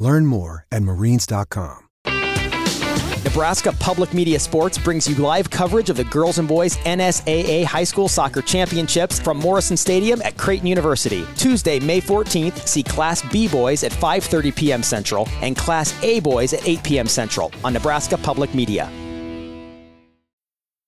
Learn more at marines.com. Nebraska Public Media Sports brings you live coverage of the girls and boys NSAA High School Soccer Championships from Morrison Stadium at Creighton University. Tuesday, May 14th, see Class B boys at 5:30 p.m. Central and Class A boys at 8 p.m. Central on Nebraska Public Media.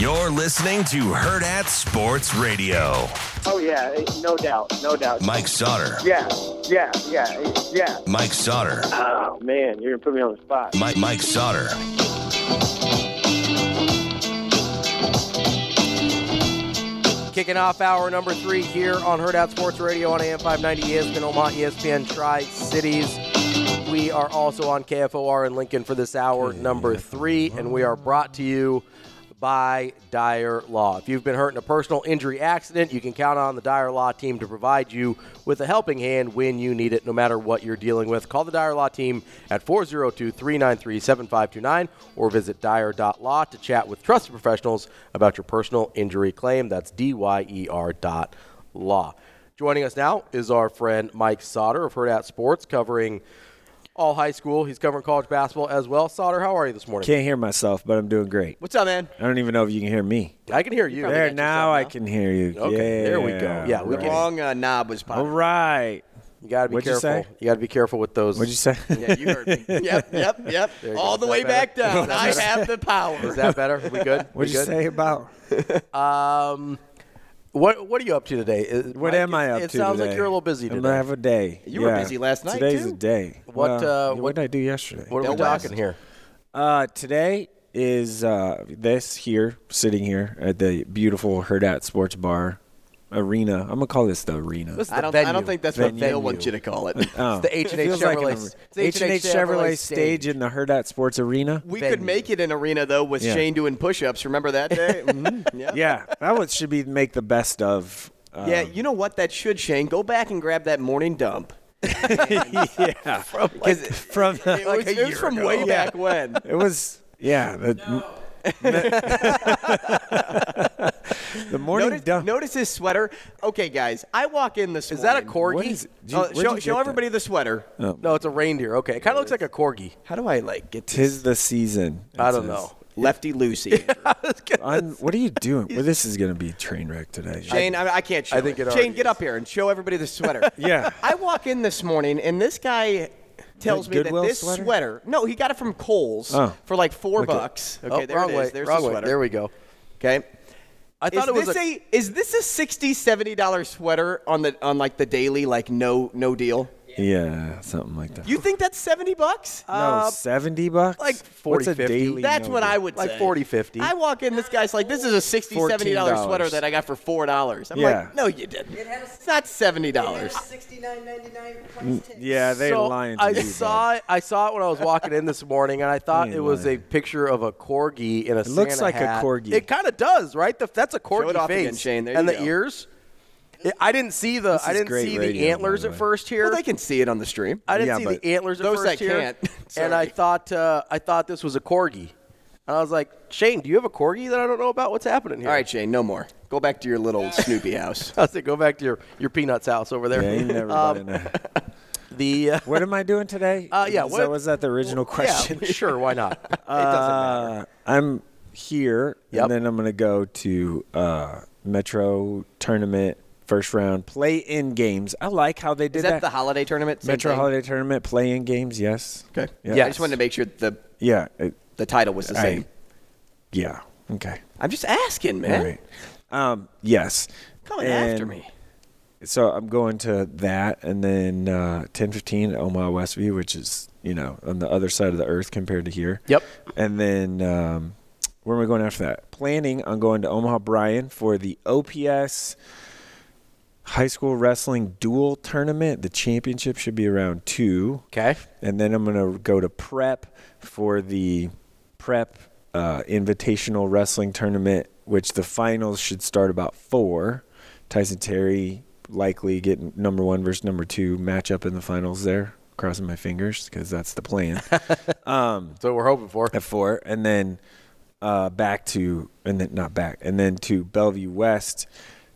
You're listening to Hurrdat Sports Radio. Oh yeah, eh, no doubt, no doubt. Mike Sautter. Yeah, yeah, yeah, yeah. Mike Sautter. Oh man, you're gonna put me on the spot. Mike Mike Sautter. Kicking off hour number three here on Hurrdat Sports Radio on AM 590 ESPN Omaha, ESPN Tri Cities. We are also on KFOR in Lincoln for this hour number three, and we are brought to you by Dyer Law. If you've been hurt in a personal injury accident, you can count on the Dyer Law team to provide you with a helping hand when you need it, no matter what you're dealing with. Call the Dyer Law team at 402 393 7529 or visit Dyer.law to chat with trusted professionals about your personal injury claim. That's D Y E R dot law. Joining us now is our friend Mike Sautter of Hurrdat Sports, covering all high school. He's covering college basketball as well. Sautter, how are you this morning? Can't hear myself, but I'm doing great. What's up, man? I don't even know if you can hear me. I can hear you. There, now I can hear you. Okay, yeah, there we go. Yeah, we right. can- Wrong uh, knob was All All right. You got to be What'd you careful. got to be careful with those. What'd you say? Yeah, you heard me. Yep, yep, yep. All go. the way that back down. I have the power. Is that better? We good? What'd we you good? say about? Um, what What are you up to today? Is- What Mike, am I up It to It sounds today? like you're a little busy today. gonna have a day. You were busy last night, Today's too? a day. What, Well, uh, what- what did I do yesterday? what are we talking here? Uh, today is uh, this here, sitting here at the beautiful Hurrdat Sports Bar Arena. I'm gonna call this the arena. This is I don't, venue. I don't think that's what Venue. Bill wants you to call it. Oh. the H&H It like an Chevrolet- it's H&H H&H Chevrolet Chevrolet stage. stage in the Hurrdat Sports Arena. We Venue. could make it an arena though with Yeah. Shane doing push-ups. Remember that day? Mhm. yeah. Yeah, that one should be make the best of. Uh, Yeah, you know what? That should Shane. Go back and grab that morning dump. yeah. From like, From it was, like a it was from ago. way Yeah. back when. It was, yeah. The, the morning Notice, dump. notice his sweater. Okay, guys, I walk in this Is that a corgi? What is- did you- Uh, where'd show you show that? everybody the sweater. No, it's a reindeer. Okay, it kind of looks like a corgi. How do I like get this Tis the season. I don't says. know. lefty Lucy? I'm- what are you doing? Well, this is going to be a train wreck today. Shane, I, I can't show I think it Shane, get is. up here and show everybody the sweater. Yeah. I walk in this morning and this guy tells That me that this sweater? sweater? No, he got it from Kohl's Oh. for like four Look at- bucks. Okay, oh, there it is. way. There's wrong the way. sweater. There we go. Okay. I Is thought it was this a, a, is this a 60 70 dollar sweater on the on like the daily like no no deal? Yeah, something like that. You think that's 70 bucks? no, uh, 70 bucks? like What's 40, a 50. daily That's no what deal? I would say. like say. 40, 50. I walk in, this guy's like, this is a 60 70 dollar $14. sweater that I got for four dollars. I'm Yeah. like, no, you didn't. It It's not seventy dollars. Mm, yeah, they so lying to I you. saw it. I saw it when I was walking in this morning, and I thought ain't it was lying. a picture of a corgi in a. It looks like a corgi. It kind of does, right? The, that's a corgi it off face again, Shane. There and you the go. ears. It- I didn't see the. This I didn't see radio, the antlers the at first here. Well, they can see it on the stream. I didn't Yeah, see the antlers at those first that here, can't. and I thought uh, I thought this was a corgi. And I was like, Shane, do you have a corgi that I don't know about? What's happening here? All right, Shane, no more. Go back to your little Snoopy house. I said, go back to your, your peanuts house over there. Yeah, you never Um, been in a- the uh, What am I doing today? Uh, yeah, what- that, was that the original question? Yeah, sure, why not? it doesn't matter. Uh, I'm here, Yep. and then I'm going to go to uh, Metro tournament first round play in games. I like how they did Is that, the holiday tournament? Same Metro thing? holiday tournament play in games. Yes. Okay. Yeah. Yeah. I just wanted to make sure the Yeah. it- the title was the I- same. yeah. Okay. I'm just asking, man. All right. Um, yes. Coming after And me. So I'm going to that, and then uh, 10:15 Omaha Westview, which is you know on the other side of the earth compared to here. Yep. And then um, where am I going after that? Planning on going to Omaha Bryan for the OPS High School Wrestling Dual Tournament. The championship should be around two. Okay. And then I'm going to go to Prep for the Prep uh, Invitational Wrestling Tournament, which the finals should start about four. Tyson Terry likely getting number one versus number two matchup in the finals there. Crossing my fingers because that's the plan. um, So we're hoping for. at four, and then uh, back to, and then not back, and then to Bellevue West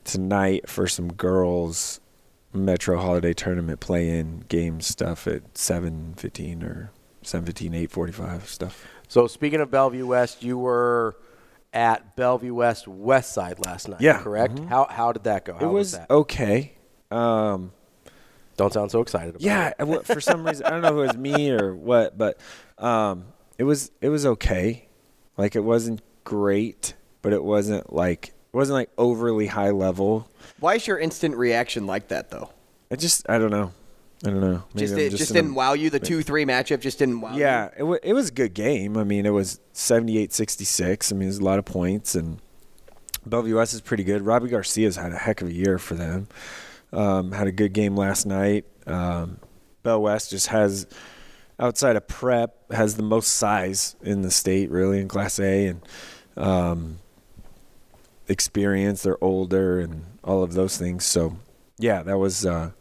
tonight for some girls Metro Holiday Tournament play-in game stuff at seven fifteen or 7:15, 8:45 stuff. So speaking of Bellevue West, you were at Bellevue West West Side last night. Yeah. Correct. How how did that go? How it was, that? okay. Um, Don't sound so excited about yeah, it. For some reason I don't know if it was me or what, but um, it was it was okay. Like it wasn't great, but it wasn't like wasn't like overly high level. Why is your instant reaction like that, though? I just I don't know. I don't know. Maybe Just, it just a- didn't wow you. The two three matchup just didn't wow. Yeah, it, w- it was a good game. I mean, it was 78-66. I mean, there's a lot of points, and Bellevue West is pretty good. Robbie Garcia's had a heck of a year for them. Um, had a good game last night. Um, Bell West just has, outside of prep, has the most size in the state, really, in Class A, and um, experience. They're older and all of those things. So, yeah, that was. Uh,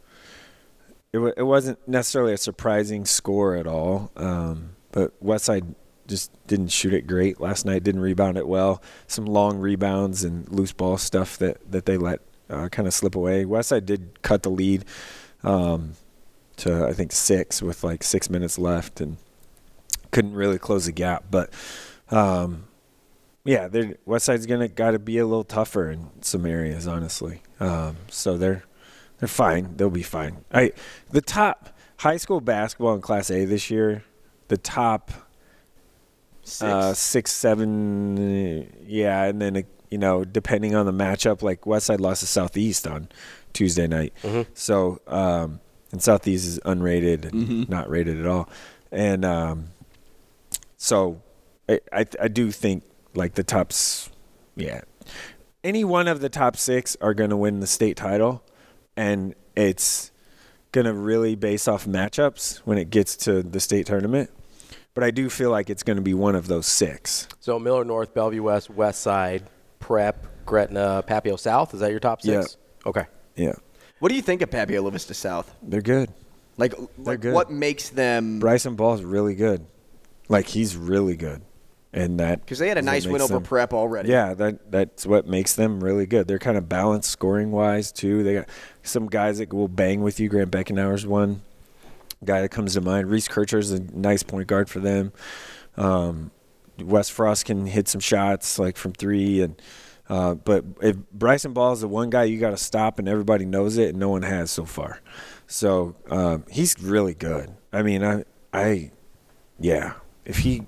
it, w- it wasn't necessarily a surprising score at all, um, but Westside just didn't shoot it great last night. Didn't rebound it well. Some long rebounds and loose ball stuff that that they let uh, kind of slip away. Westside did cut the lead um, to I think six with like six minutes left and couldn't really close the gap. But um, yeah, they're, Westside's gonna got to be a little tougher in some areas, honestly. Um, so they're they're fine. They'll be fine. I the top high school basketball in Class A this year, the top Six. uh, six, seven, yeah, and then you know depending on the matchup, like West Side lost to Southeast on Tuesday night, so um, and Southeast is unrated and not rated at all, and um, so I, I I do think like the tops, yeah, any one of the top six are going to win the state title, and it's going to really base off matchups when it gets to the state tournament. But I do feel like it's going to be one of those six. So Millard North, Bellevue West, West Side, Prep, Gretna, Papio South. Is that your top six? Yeah. Okay. Yeah, what do you think of Papio La Vista South? they're good. Like, like good. what makes them? Bryson Ball is really good. Like he's really good, and that Because they had a nice win over them- Prep already. Yeah, that that's what makes them really good. They're kind of balanced scoring wise too. They got some guys that will bang with you. Grant Beckenauer's one guy that comes to mind. Reese Kircher's a nice point guard for them. Um, Wes Frost can hit some shots like from three, and uh, but if Bryson Ball is the one guy you got to stop, and everybody knows it, and no one has so far. So um, he's really good. I mean, I I yeah, if he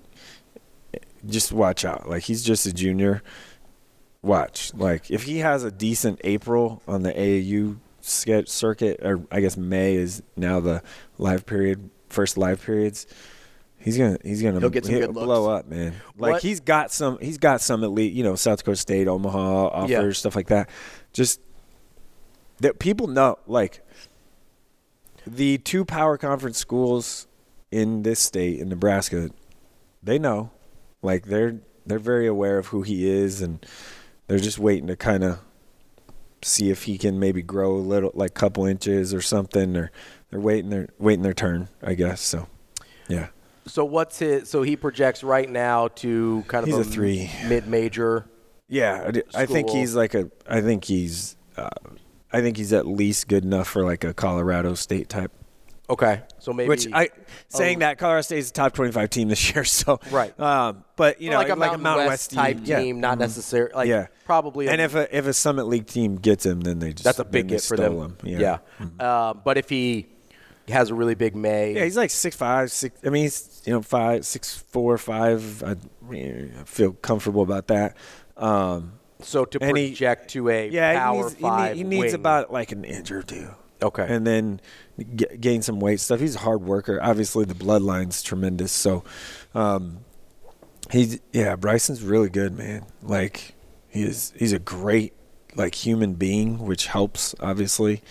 just watch out. Like he's just a junior. Watch. Like if he has a decent April on the AAU sketch circuit, or I guess May is now the live period, first live periods. He's gonna he's gonna He'll get some he'll blow up, man. Like What- he's got some he's got some elite, you know, South Dakota State, Omaha offers Yeah. stuff like that. Just that people know, like the two power conference schools in this state in Nebraska, they know, like they're they're very aware of who he is, and they're just waiting to kind of see if he can maybe grow a little, like couple inches or something, or they're waiting their waiting their turn, I guess. So, yeah, So what's his? So he projects right now to kind of He's a three. mid-major. yeah. I think he's like a. I think he's. Uh, I think he's at least good enough for like a Colorado State type Okay, so maybe Which I saying Oh. that Colorado State is a top twenty-five team this year. So Right. um, but you know, like a Mountain, Mountain West, West, type team, yeah. not Mhm. necessarily like yeah, probably. And if a if a Summit League team gets him, then they just that's a big get for them. him. Yeah. Yeah, Uh, but if he has a really big May, Yeah, he's like six five, six. I mean, he's you know five, six four, five. I, I feel comfortable about that. Um, so to and he- project to a yeah, power he needs, he need- five, he, needs wing, about like an inch or two. Okay. and then g- gain some weight stuff. He's a hard worker. Obviously, the bloodline's tremendous. So, um, he's yeah, Bryson's really good, man. Like he is, he's a great like human being, which helps obviously,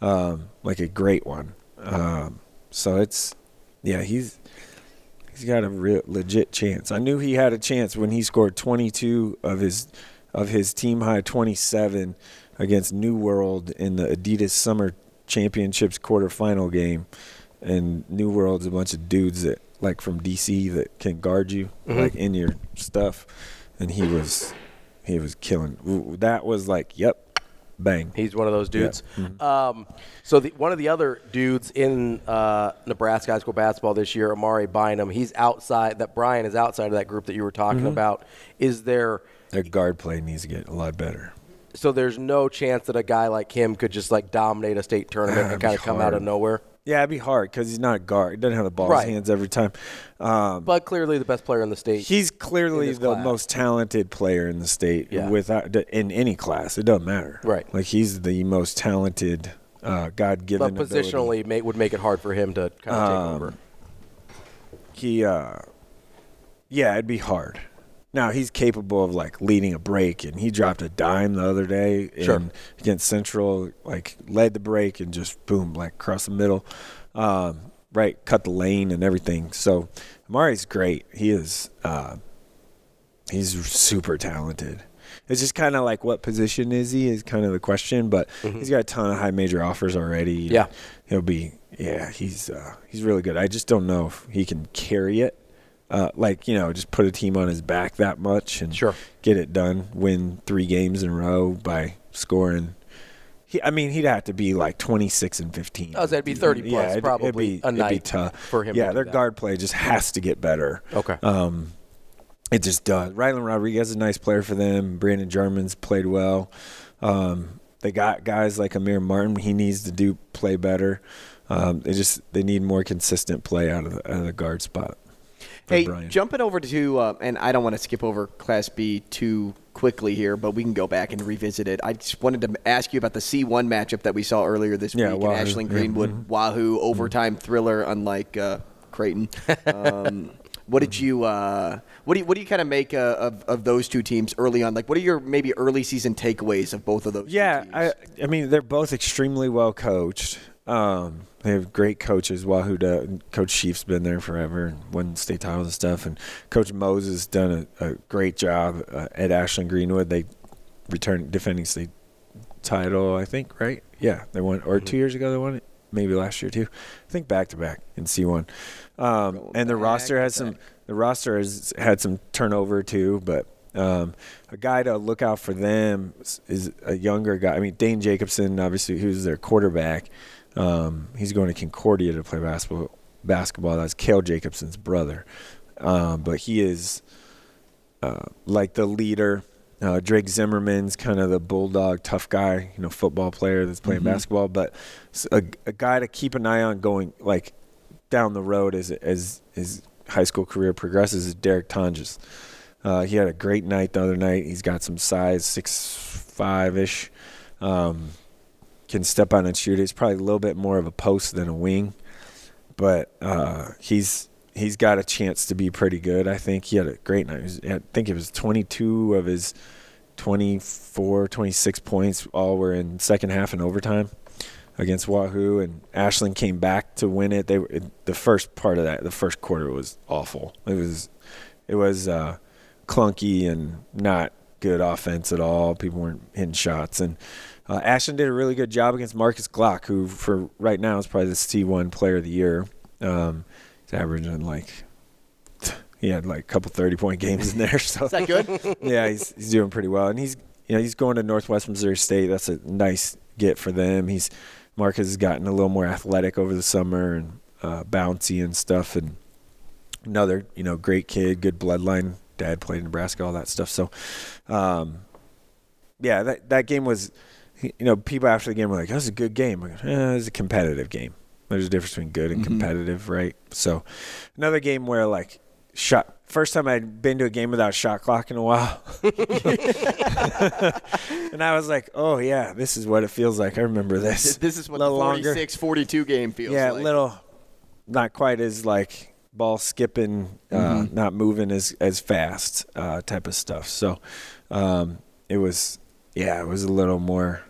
um, like a great one. Um, so it's yeah, he's he's got a real legit chance. I knew he had a chance when he scored 22 of his of his team high 27 against New World in the Adidas Summer Championships quarterfinal game. And New World's a bunch of dudes that like from DC that can guard you Mhm. like in your stuff, and he was he was killing. That was like, yep, bang. He's one of those dudes. Mhm. Um, so the, one of the other dudes in uh, Nebraska high school basketball this year, Amari Bynum, he's outside. That Brian is outside of that group that you were talking Mhm. about. Is there? Their guard play needs to get a lot better. So there's no chance that a guy like him could just like dominate a state tournament and kind of come out of nowhere. Yeah, it'd be hard because he's not a guard. He doesn't have the ball in Right. his hands every time. Um, But clearly the best player in the state. he's clearly the class. most talented player in the state. Yeah. Without in any class, it doesn't matter. Right. Like he's the most talented, uh, God-given. but positionally make, would make it hard for him to kind of take Um, over. he uh yeah it'd be hard now he's capable of like leading a break and he dropped a dime the other day Sure. and against central like led the break and just boom like across the middle um right cut the lane and everything so amari's great he is uh he's super talented it's just kind of like what position is he is kind of the question but he's got a ton of high major offers already Mm-hmm. Yeah. he'll be yeah he's uh he's really good i just don't know if he can carry it uh like you know just put a team on his back that much and Sure. get it done win three games in a row by scoring he, I mean, he'd have to be like 26 and 15. Oh, that'd be 30 plus, Yeah, it'd, probably it'd be, a it'd be night tough for him Yeah, their that. guard play just has to get better. Okay. Um, it just does. Rylan Rodriguez is a nice player for them. Brandon German's played well. Um, they got guys like Amir Martin. He needs to do play better. Um, they just they need more consistent play out of the, out of the guard spot. Hey, Brian. jumping over to, uh, and I don't want to skip over Class B too quickly here, but we can go back and revisit it. I just wanted to ask you about the C1 matchup that we saw earlier this Yeah, week. Wahoo. And Ashland Yeah. Greenwood, Mhm. Wahoo, overtime thriller, unlike uh, Creighton. Um, what did you, uh, what do you, what do you kind of make uh, of, of those two teams early on? Like, what are your maybe early season takeaways of both of those? two Yeah? I I mean they're both extremely well coached. Um, they have great coaches. Wahoo, Coach Sheaf's been there forever and won state titles and stuff. And Coach Moses has done a, a great job uh, at Ashland Greenwood. They returned defending state title, I think, right? Yeah, they won, or two years ago they won it. Maybe last year too. I think back to back in C one. Um, and the roster has some. The roster has had some turnover too, but um, a guy to look out for them is a younger guy. I mean, Dane Jacobson, obviously, who's their quarterback. Um, he's going to Concordia to play basketball. Basketball. That's Kale Jacobson's brother, um, but he is uh, like the leader. Uh, Drake Zimmerman's kind of the bulldog, tough guy, you know, football player that's playing basketball, but a guy to keep an eye on going like down the road as as his high school career progresses is Derek Tonjes. Uh, he had a great night the other night. He's got some size, six five ish. Um, can step out and shoot. He's probably a little bit more of a post than a wing, but uh, he's he's got a chance to be pretty good. I think he had a great night. Was- I think it was 22 of his 24, 26 points all were in second half and overtime against Wahoo, and Ashland came back to win it. They were, the first part of that, the first quarter was awful. It was it was uh, clunky and not good offense at all. People weren't hitting shots, and uh, Ashland did a really good job against Marcus Glock, who for right now is probably the C1 Player of the Year. Um, he's averaging like he had like a couple thirty point games in there. So Is that good? yeah, he's he's doing pretty well, and he's you know he's going to Northwest Missouri State. That's a nice get for them. He's Marcus has gotten a little more athletic over the summer and uh, bouncy and stuff. And another, you know, great kid, good bloodline. Dad played in Nebraska, all that stuff. So, um, yeah, that that game was, you know, people after the game were like, "That was a good game." Like, eh, it was a competitive game. There's a difference between good and competitive, right? So, another game where like shot. First time I'd been to a game without shot clock in a while, and I was like, "Oh yeah, this is what it feels like." I remember this. This is what the little 46-42 game feels Yeah, like. little, not quite as like ball skipping, uh, Mm-hmm. not moving as as fast uh, type of stuff. So um, it was, yeah, it was a little more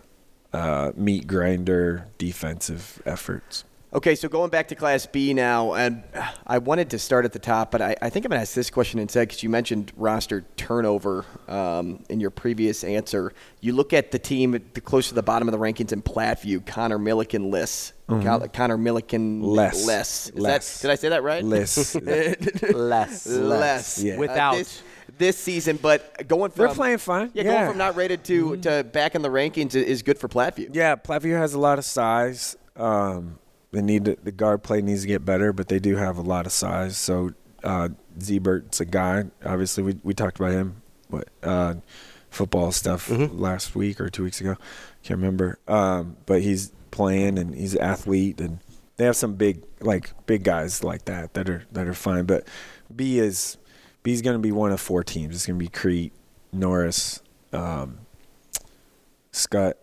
uh, meat grinder defensive efforts. Okay, so going back to Class B now, and I wanted to start at the top, but I, I think I'm going to ask this question instead because you mentioned roster turnover um, in your previous answer. You look at the team at the close to the bottom of the rankings in Platteview, Connor Milliken lists. Con- Connor Milliken Mm-hmm. Less. less. Less. That, did I say that right? Less. Less. less. Yeah. Uh, Without. this, this season, but going from They're playing fine. Yeah, Yeah. going from not rated to, to back in the rankings is, good for Platteview. Yeah, Platteview has a lot of size. Um, they need to, the guard play needs to get better, but they do have a lot of size. So uh, Zebert's a guy. Obviously, we we talked about him, what uh, football stuff last week or two weeks ago. Can't remember. Um, but he's playing and he's an athlete, and they have some big like big guys like that that are that are fine. But B is B is going to be one of four teams. It's going to be Crete, Norris, um, Scott,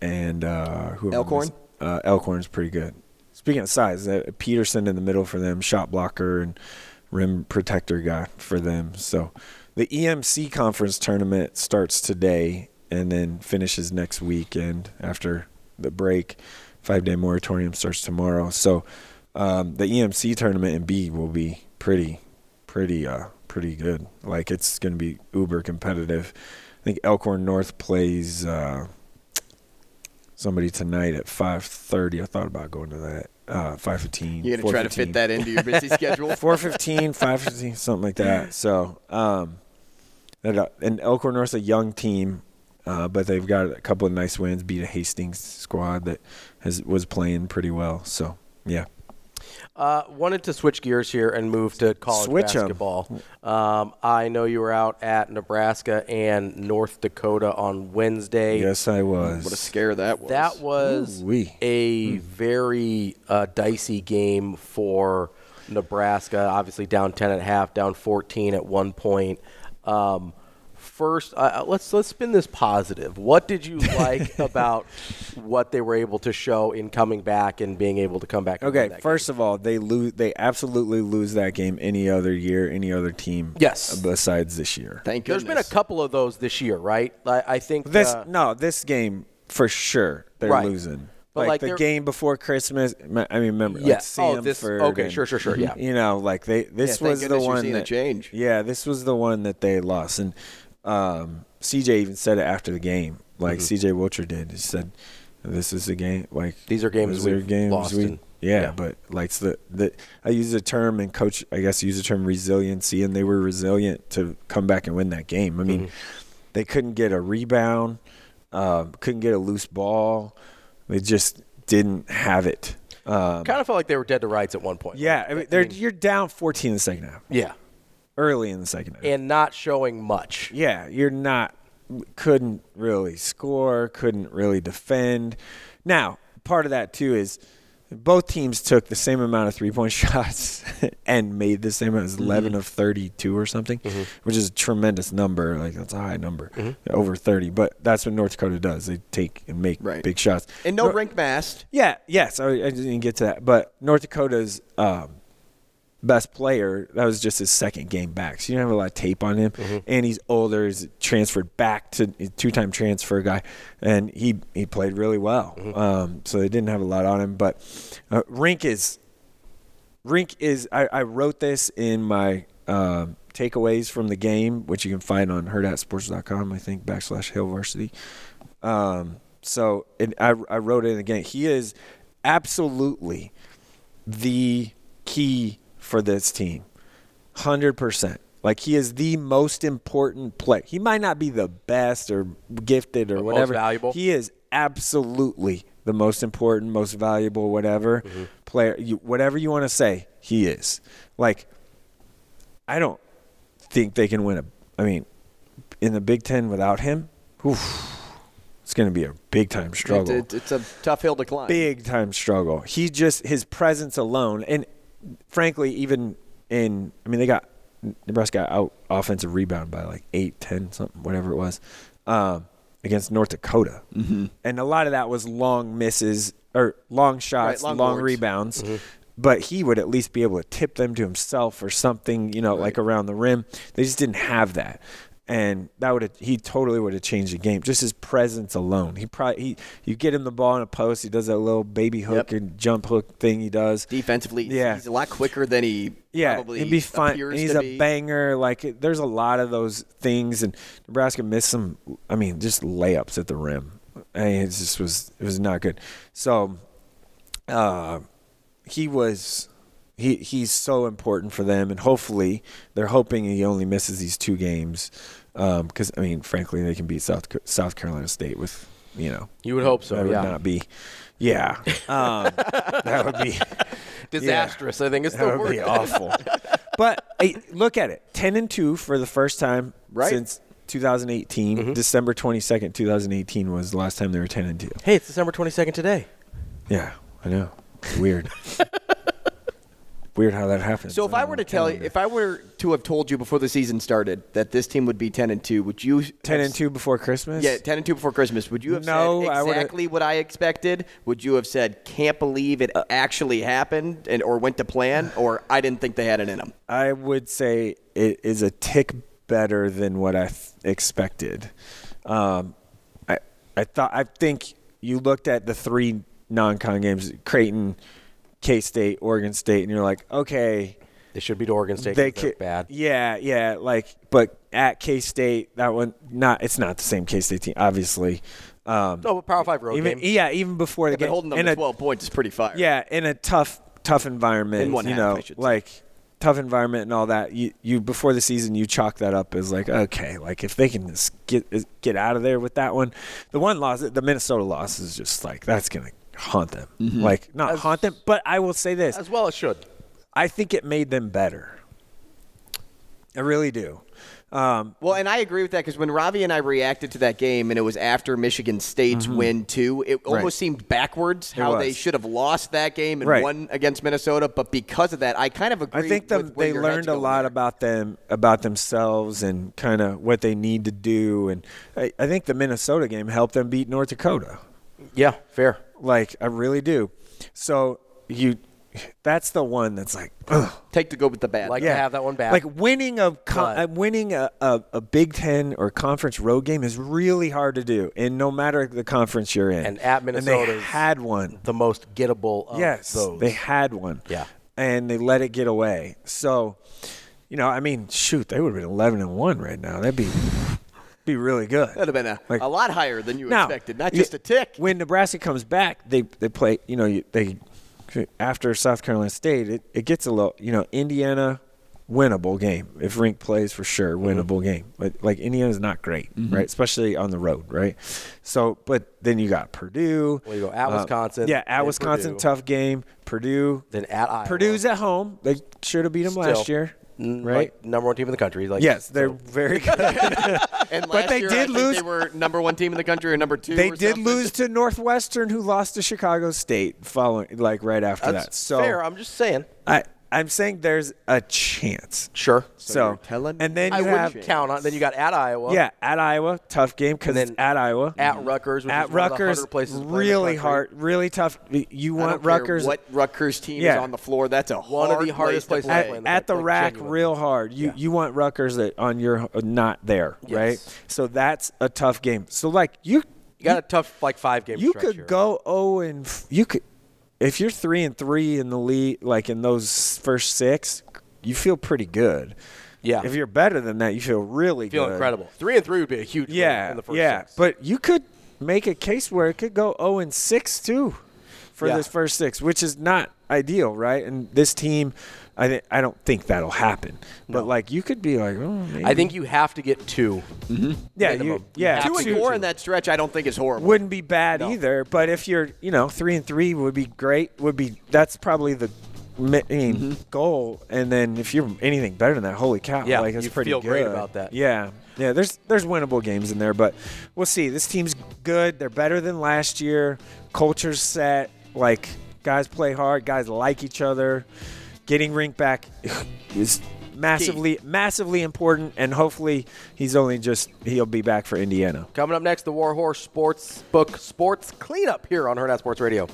and uh, who Elkhorn? Uh, Elkhorn's pretty good. Speaking of size, uh, Peterson in the middle for them, shot blocker and rim protector guy for them. So the EMC conference tournament starts today and then finishes next weekend after the break. Five day moratorium starts tomorrow. So um, the EMC tournament in B will be pretty, pretty, uh, pretty good. Like it's going to be uber competitive. I think Elkhorn North plays. Uh, somebody tonight at 5.30 i thought about going to that uh, 5.15 You're going to try to fit that into your busy schedule? 4.15 5.15 something like that so um, uh, and elkhorn north's a young team uh, but they've got a couple of nice wins beat a hastings squad that has was playing pretty well so yeah Uh, wanted to switch gears here and move to college Switch 'em. basketball. Um, I know you were out at Nebraska and North Dakota on Wednesday. yes i was What a scare that was. That was Ooh-wee. a very uh, dicey game for Nebraska. Obviously, down ten at half, down fourteen at one point. Um, first, uh, let's let's spin this positive. What did you like about what they were able to show in coming back and being able to come back? Okay, that first of all, they lose. They absolutely lose that game any other year, any other team. Yes. besides this year. Thank you. There's been a couple of those this year, right? I, I think This uh, no, this game for sure they're Right. losing. But, like, like, the game before Christmas. I mean, remember? Yeah. Like Oh, this- Samford okay, and- sure, sure, sure, yeah. You know, like they. This Yeah, thank was the goodness you're one seeing a that change. Yeah, this was the one that they lost, and um, CJ even said it after the game. Like Mm-hmm. CJ Wilcher did. He said, "This is a game. Like These are games we've games lost we- in." yeah, Yeah. but like the the I use the term and coach. I guess use the term resiliency, and they were resilient to come back and win that game. I mean, Mm-hmm. they couldn't get a rebound, um, couldn't get a loose ball. They just didn't have it. Um, kind of felt like they were dead to rights at one point. yeah, I mean, they're, you're down 14 in the second half, yeah, early in the second half. and not showing much. yeah, you're not couldn't really score, couldn't really defend. Now, part of that too is both teams took the same amount of three point shots and made the same amount. It was 11 of 32 or something, mm-hmm. which is a tremendous number. Like, that's a high number, mm-hmm. over 30. But that's what North Dakota does. They take and make Right. big shots. and no Nor- Rienk Mast. yeah, yes, I, I didn't get to that. But North Dakota's um, best player, that was just his second game back. So you don't have a lot of tape on him. And he's older, he's transferred back to two time transfer guy. And he, he played really well. Um, so they didn't have a lot on him. But uh, Rienk is. Rienk is. I, I wrote this in my um, takeaways from the game, which you can find on hurrdatsports.com, I think, backslash Hail Varsity. Um, so it, I, I wrote it again. He is absolutely the key for this team. 100%. Like he is the most important player. He might not be the best or gifted or Most whatever. valuable. He is absolutely the most important, most valuable, whatever Mm-hmm. player, you, whatever you want to say, he is. Like, I don't think they can win a. I mean, in the Big Ten without him, oof, it's going to be a big time struggle. It's a tough hill to climb. big time struggle. He just his presence alone, and frankly, even in I mean, they got Nebraska got out offensive rebound by like eight, ten, something, whatever it was, um, against North Dakota, mm-hmm. and a lot of that was long misses or long shots, long long, boards. rebounds. But he would at least be able to tip them to himself or something, you know, like around the rim. They just didn't have that and that would have he totally would have changed the game. Just his presence alone. He probably he you get him the ball in a post, he does that little baby hook Yep. and jump hook thing he does. Defensively, Yeah. he's a lot quicker than he Yeah, probably he'd be fine. And he's a be. banger. Like it- there's a lot of those things, and Nebraska missed some. I mean, just layups at the rim. I mean, it just was it was not good. So, uh, he was he he's so important for them, and hopefully they're hoping he only misses these two games because I mean, frankly, they can beat South South Carolina State with you know You would hope so. that would yeah. not be. Yeah, um, that would be Disastrous. I think the that would be awful. but hey, look at it: ten and two for the first time Right. since 2018. Mm-hmm. December 22nd, 2018 was the last time they were ten and two. Hey, it's December twenty second today. Yeah, I know. It's weird. weird how that happens. So if I were to tell you, if I were to have told you before the season started that this team would be ten and two, would you ten and two before Christmas, Yeah, ten and two before Christmas. Would you have No, said I exactly what I expected? Would you have said, "Can't believe it actually happened," and or went to plan, or I didn't think they had it in them? I would say it is a tick better than what I th- expected. Um, I I thought I think you looked at the three non-con games: Creighton, K State, Oregon State, and you're like, okay, They should beat Oregon State. they're could bad. Yeah, yeah, like but at K State, that one not it's not the same K State team, obviously. Um, No, but Power Five road even game. yeah, even before the game, holding them to a- twelve points is pretty fire. yeah, in a tough, tough environment. In one you half, know, I should say. like tough environment and all that. You, you before the season, you chalk that up as like, okay, like if they can just get get out of there with that one, the one loss, the Minnesota loss is just like that's gonna haunt them. Mm-hmm. Like not haunt them, but I will say this: as well it should. I think it made them better. I really do. Um, Well, and I agree with that because when Ravi and I reacted to that game, and it was after Michigan State's win too, it Mm-hmm. Right. almost seemed backwards how they should have lost that game and Right. won against Minnesota. But because of that, I kind of agree. I think them, with where they your learned a lot there. about them, about themselves, and kind of what they need to do. And I, I think the Minnesota game helped them beat North Dakota. Yeah, fair. Like I really do. So you, that's the one that's like, ugh. Take the good with the bad. Like to have that one back. Like winning a con- uh, winning a, a, a Big Ten or conference road game is really hard to do, and no matter the conference you're in. And at Minnesota, they had one. the most gettable of yes, those. they had one. Yeah. and they let it get away. So, you know, I mean, shoot, they would have been eleven and one right now. That'd be be really good. That'd have been a, Like- a lot higher than you Now, expected, not just a tick. When Nebraska comes back, they they play. You know, they after South Carolina State, it, it gets a little. You know, Indiana, winnable game if Rienk plays for sure, Mm-hmm. winnable game. But like Indiana's not great, right? Especially on the road, right? So, but then you got Purdue. Well, you go at uh, Wisconsin, Yeah, at Wisconsin, Purdue. tough game. Purdue. Then at Iowa. Purdue's at home. They should have beat them last year, right? like, number one team in the country. Like yes, they're so- very good. And But they year, did I think lose- They were number one team in the country or number two. They or did something. lose to Northwestern, who lost to Chicago State following, like right after That's that. So fair. I'm just saying. I, I'm saying there's a chance. Sure. So, you're telling and then I you wouldn't have count on. Then you got at Iowa. yeah at Iowa, tough game because And it's then at Iowa, At Rutgers, which at is one of the Rutgers, harder places to play in the really country. hard, really tough. You I want don't care Rutgers What Rutgers team is Yeah. on the floor? That's a One of the hard hardest place places to to play. play. at, in the at the like, RAC genuinely. real hard. You Yeah. you want Rutgers that on your not there, Yes. right? So that's a tough game. So like you You got a tough like five game. you stretch could here. go oh and f- you could if you're three and three in the league, like in those first six, you feel pretty good. Yeah. If you're better than that, you feel really feel good. incredible. Three and three would be a huge. win Yeah, In the first yeah. six. But you could make a case where it could go zero and six too. For Yeah. this first six, which is not ideal, right? And this team, I th- I don't think that'll happen. But like you could be like, oh, maybe. I think you have to get 2 yeah, minimum. you, yeah, Two and two- four in that stretch, I don't think is horrible. wouldn't be bad either. But if you're, you know, three and three would be great. Would be that's probably the I mean, Mm-hmm. goal. And then if you're anything better than that, holy cow! Yeah, like that's you pretty feel good. great about that. Yeah, yeah. There's there's winnable games in there, but we'll see. This team's good. They're better than last year. Culture's set. Like guys play hard. Guys like each other. Getting Rienk back is massively massively important and hopefully he's only just he'll be back for Indiana. Coming up next, the Warhorse Sports Book Sports Cleanup here on Herd Sports Radio.